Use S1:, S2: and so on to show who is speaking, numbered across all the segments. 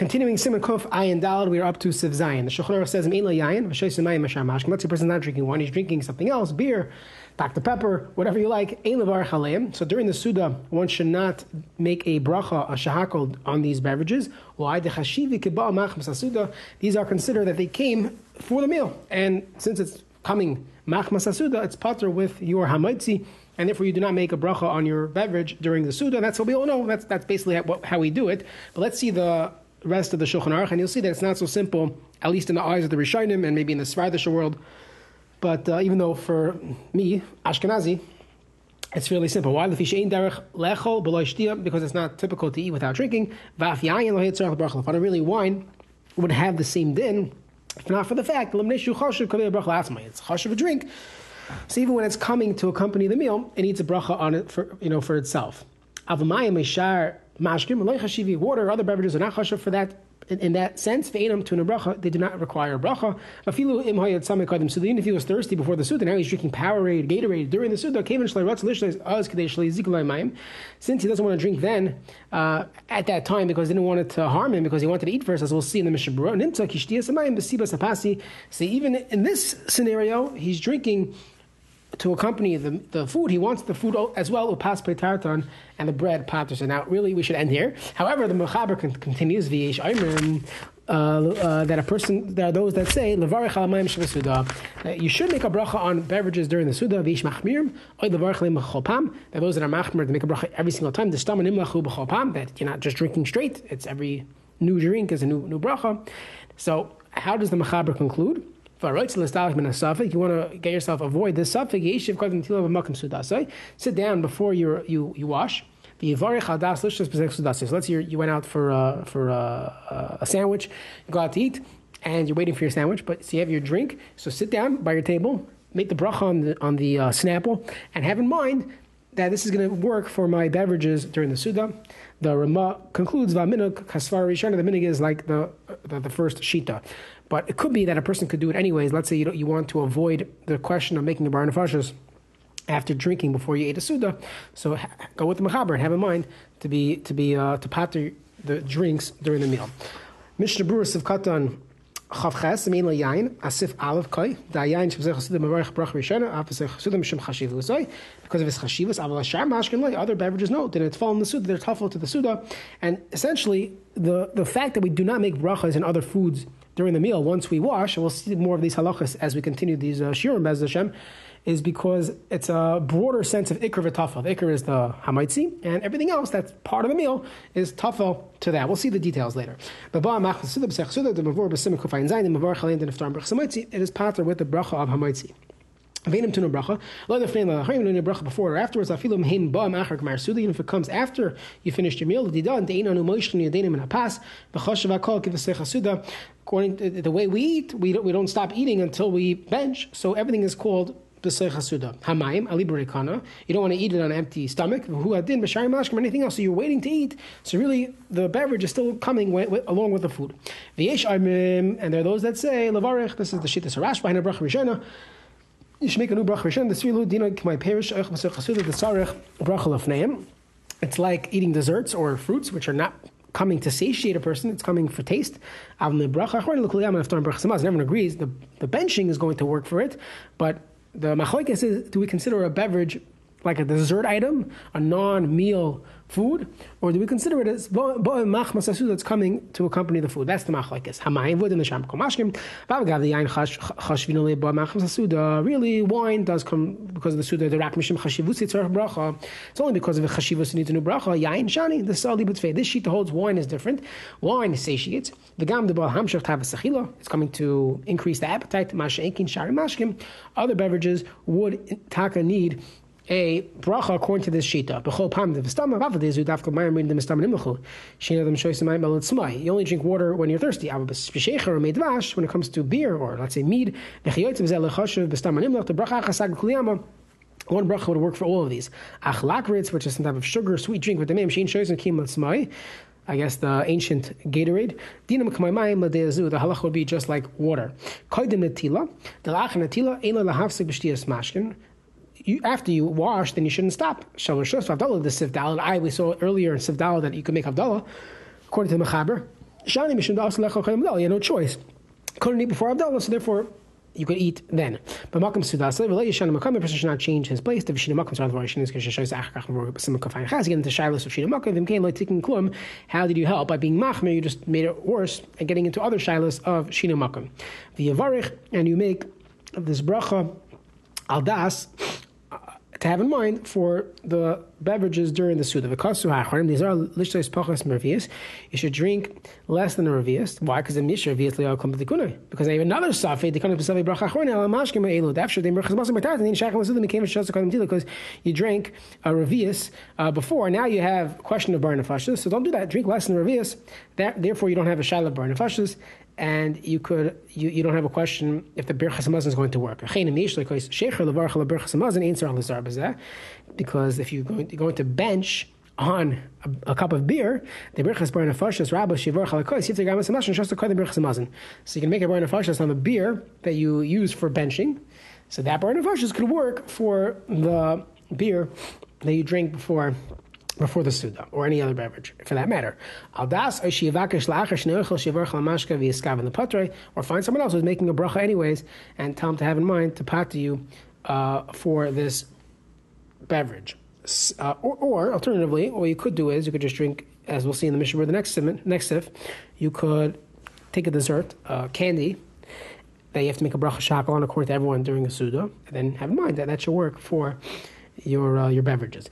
S1: Continuing Siman Kuf Ayin Dalad, we are up to Siv Zayin. The Shulchan says, "Meila Yayin, v'shoysim Mayim Mashar Mashkim." Let's say a person's not drinking wine; he's drinking something else, beer, Dr Pepper, whatever you like. Ein levar chaleim. So during the Suda, one should not make a bracha, a shahakol on these beverages. These are considered that they came for the meal, and since it's coming machmas Suda, it's pater with your hamaitzi and therefore you do not make a bracha on your beverage during the Suda. That's what we all know. That's, that's basically how, how we do it. But let's see the rest of the Shulchan Aruch, and you'll see that it's not so simple, at least in the eyes of the Rishonim and maybe in the Svardish world. But uh, even though for me, Ashkenazi, it's fairly simple. Why? Because it's not typical to eat without drinking. If on a really wine would have the same din, if not for the fact, it's chashav a drink. So even when it's coming to accompany the meal, it needs a bracha on it for you know for itself. Mashkim water other beverages are not chashav for that in, in that sense, ve'enam to bracha, they do not require bracha. Samekadim sudayin. If he was thirsty before the suda, now he's drinking Powerade, Gatorade during the suda. Since he doesn't want to drink then uh, at that time because he didn't want it to harm him because he wanted to eat first, as we'll see in the Mishnah Berurah. Nimtza. So even in this scenario, he's drinking to accompany the, the food, he wants the food as well, upas petarton, and the bread paterson. Now, really, we should end here. However, the Mechaber continues, v'yesh ayman, uh, uh, that a person, there are those that say, levarich alamayim shvasuda. You should make a bracha on beverages during the suda, v'yesh machmirim, oy levarich lim cholpam. That those that are machmir, to make a bracha every single time, the stam nimlachu b'cholpam, that you're not just drinking straight, it's every new drink is a new, new bracha. So, how does the Mechaber conclude? You want to get yourself avoid this suffix. Sit down before you you you wash. So let's say you went out for uh, for uh, uh, a sandwich, you go out to eat, and you're waiting for your sandwich, but so you have your drink. So sit down by your table, make the bracha on the on the uh, snapple, and have in mind that this is going to work for my beverages during the Suda. The Rama concludes, Vaminuk Kasvar the minig is like the, the, the first Shita. But it could be that a person could do it anyways. Let's say you, you want to avoid the question of making a bar nefashas after drinking before you ate a suda. So ha- go with the mechaber and have in mind to be to be uh, to pater the drinks during the meal. Mishnah Berurah Sivkatan Chavches Yain Asif Koi. Mavarich Brach Rishana Chasudim Shem Chashivusoi because of his chashivas Aval other beverages no did it's fall in the suda they're tough to the suda? And essentially the the fact that we do not make brachas in other foods during the meal once we wash, and we'll see more of these halachas as we continue these uh, shiurim, Bez Hashem, is because it's a broader sense of ikr v'tafel. Ikr is the hamaitzi, and everything else that's part of the meal is tafel to that. We'll see the details later. It is pater with the bracha of hamaitzi. Venim tuna bracha. Lo defnein la harim no bracha before or afterwards. Afilu mheim ba machar gmar sudi. If it comes after you finish your meal, the didan dein anu moishni yadenim in a pass. V'choshav akol give a suda. According to the way we eat, we don't, we don't stop eating until we bench. So everything is called alibrikana. You don't want to eat it on an empty stomach. Who adin b'shari mashkim anything else. So you're waiting to eat. So really, the beverage is still coming along with the food. And there are those that say levarich. This is the shittas harash behind a bracha rishona. You should make a new bracha rishon. The perish the sarich bracha. It's like eating desserts or fruits, which are not coming to satiate a person, it's coming for taste. Everyone agrees the, the benching is going to work for it, but the machlokes is do we consider a beverage like a dessert item, a non-meal food, or do we consider it as that's coming to accompany the food? That's the machlekes. Hamayim vud in the sham komashkim. Vavgav yain chashvinole ba machmas suda. Really, wine does come because of the suda. The rak mishim chashivus yitzarach bracha. It's only because of the chashivus need to new bracha. Yain shani the sali. This sheet holds wine is different. Wine satiates. The gam the ba hamshach tav sechila. It's coming to increase the appetite. Masha enkin shari mashkim. Other beverages would taka need a bracha according to this shita. The reading the. You only drink water when you're thirsty. Or when it comes to beer or let's say mead. The bracha. One bracha would work for all of these. Achlakritz, which is some type of sugar, sweet drink with the name shein shoysim kim. I guess the ancient Gatorade. Dinam k'maymayim l'deazu. The halach would be just like water. Koidim netila. The lach netila. Lahafsik b'shtiyas mashkin you, after you wash, then you shouldn't stop. Shalosh Avdallah, the Sivdallah. I we saw earlier in Sivdallah that you can make Avdallah, according to the Mechaber. You had no choice. Couldn't eat before Avdallah, so therefore you could eat then. But Makam Sudas, Vela Yishana Makam, the person should not change his place. The Vishina Makam Sarah Like Klum. How did you help? By being Machmer, you just made it worse and getting into other Shilas of Shina Makam. The Yavarich, and you make this bracha Aldas to have in mind for the beverages during the Suda. These are lishtais pachas mervias. You should drink less than a revius. Why? Because the mishra revius liyal kom b'tikunai. Because I have another safi, the kind of b'safi bracha achron el mashkim elu. After they merchas masim b'tat, and then shachal suda became a shasa kadam tila because you drank a revius uh, before. Now you have question of burn So don't do that. Drink less than a revius. That therefore you don't have a shaila burn and you could you, you don't have a question if the birchas hamazon is going to work. Because if you're going, you're going to bench on a, a, cup of beer, the birchas bar nefashas rabba shivor chalakos yitzig gamas hamazon to the birchas hamazon. So you can make a bar nefashas on the beer that you use for benching. So that bar nefashas could work for the beer that you drink before before the Suda, or any other beverage, for that matter. Or find someone else who's making a bracha anyways, and tell him to have in mind to pot to you uh, for this beverage. Uh, or, or, alternatively, what you could do is you could just drink, as we'll see in the Mishnah, the next next sif, you could take a dessert, uh, candy, that you have to make a bracha shakal on according to everyone during the Suda, and then have in mind that that should work for your uh, your beverages.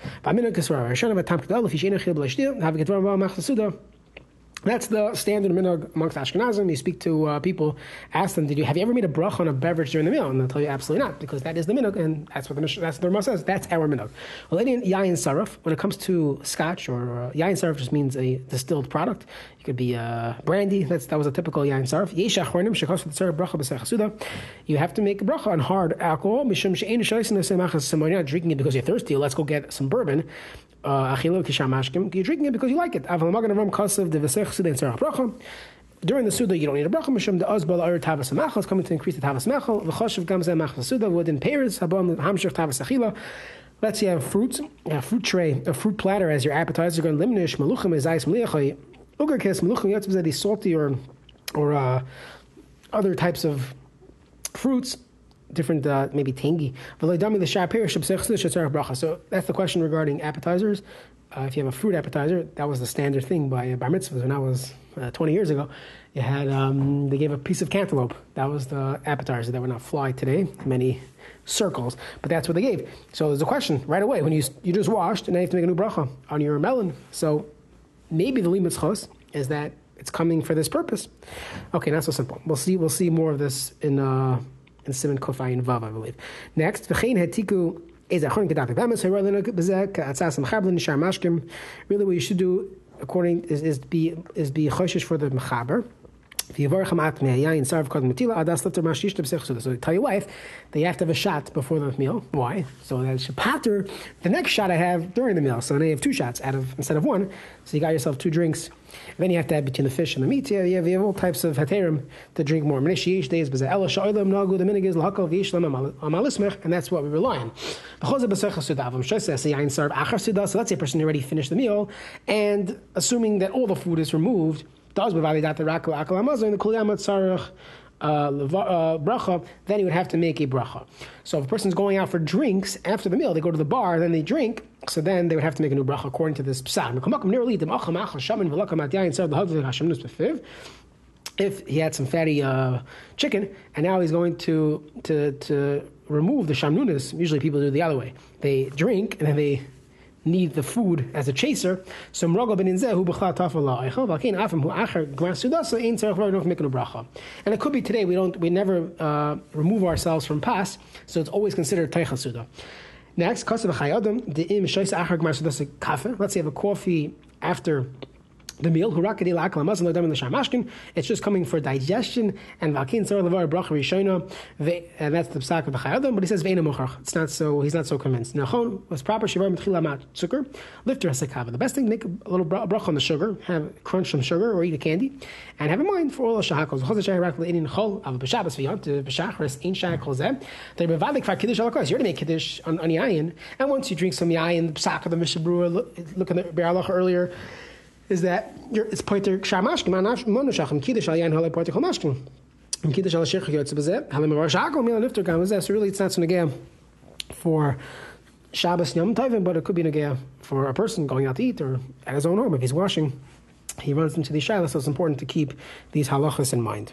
S1: That's the standard minhag amongst Ashkenazim. You speak to uh, people, ask them, "Did you have you ever made a brach on a beverage during the meal?" And they'll tell you, "Absolutely not," because that is the minhag, and that's what the that's the says. That's our minhag. Well, any yain saraf, when it comes to scotch or uh, yain saraf, just means a distilled product. It could be uh, brandy. That's that was a typical yain saraf. You have to make a bracha on hard alcohol. Mishum she'en You're not drinking it because you're thirsty. Let's go get some bourbon. Uh, you're drinking it because you like it. During the Suda, you don't need a bracha. Mishum the Azbal Ar Tavas Machal is coming to increase the Tavas Machal. V'choshev Gamzeh Machal Suda, wood in Paris, Habam Hamshach Tavas Achila. Let's say you have fruits, a fruit tray, a fruit platter as your appetizer. Going limnish maluchim ezayis mliachai ugerkes maluchim yatzim zedi salty or or uh, other types of fruits different, uh, maybe tangy. So that's the question regarding appetizers. Uh, if you have a fruit appetizer, that was the standard thing by bar mitzvahs when I was uh, 20 years ago. You had um, they gave a piece of cantaloupe. That was the appetizer that would not fly today. Many circles, but that's what they gave. So there's a question right away when you you just washed and now you have to make a new bracha on your melon. So maybe the limit is that it's coming for this purpose. Okay, not so simple. We'll see. We'll see more of this in. Uh, in Siman Kofayin Vav, I believe. Next, v'chein hetiku is achon kedat bemis Really, what you should do according is, is be is be choshish for the mechaber. So er tell your wife that you have to have a shot before the meal. Why? So that should patter the next shot I have during the meal. So now you have two shots out of instead of one. So you got yourself two drinks. And then you have to have between the fish and the meat. You have, you have, all types of heterim to drink more. And that's what we rely on. So let's say a person already finished the meal, and assuming that all the food is removed, does b'validat rako akal hamazon the kuliyam tzarich uh, uh, bracha, then he would have to make a bracha. So if a person's going out for drinks after the meal, they go to the bar, then they drink, so then they would have to make a new bracha according to this psalm. If he had some fatty uh, chicken, and now he's going to to to remove the shamnunas, usually people do it the other way. They drink and then they need the food as a chaser. So mrogo ben inzehu b'chla tafel la'aychel v'alkein afim hu acher gmar sudasa ein tzarech make a bracha. And it could be today we don't we never uh, remove ourselves from pas, so it's always considered teichel suda. Next, kasav Chayei Adam the im shoysa acher gmar sudasa kafe. Let's say have a coffee after the meal, it's just coming for digestion and valkin levar bracha rishona, and uh, that's the psak of the Chayei Adam. But he says ve'ena mochach. It's not so. He's not so convinced. Nachon was proper shivar mitchila mat sugar. Lifter hasakava. The best thing, make a little bracha on the sugar, have crunch some sugar or eat a candy, and have in mind for all the shahakos. Chol zeh rak le'inin chol av b'shabbos v'yont b'shachris ein shah kol zeh. They're bevalik for kiddush alakos. You're to make kiddush on, on yayin, and once you drink some yayin, the psak of the Mishnah Berurah, look, look at the be'alach earlier is that it's poiter shamashkim, monashachim, kiddush al yain halay poiter chamashkim. And kiddush al shircha yotze bezeh, halim rashakol mila nifter gam bezeh. So really, it's not so negaya for Shabbos Yom Tovim, but it could be negaya for a person going out to eat or at his own home if he's washing. He runs into these shilas, so it's important to keep these halachas in mind.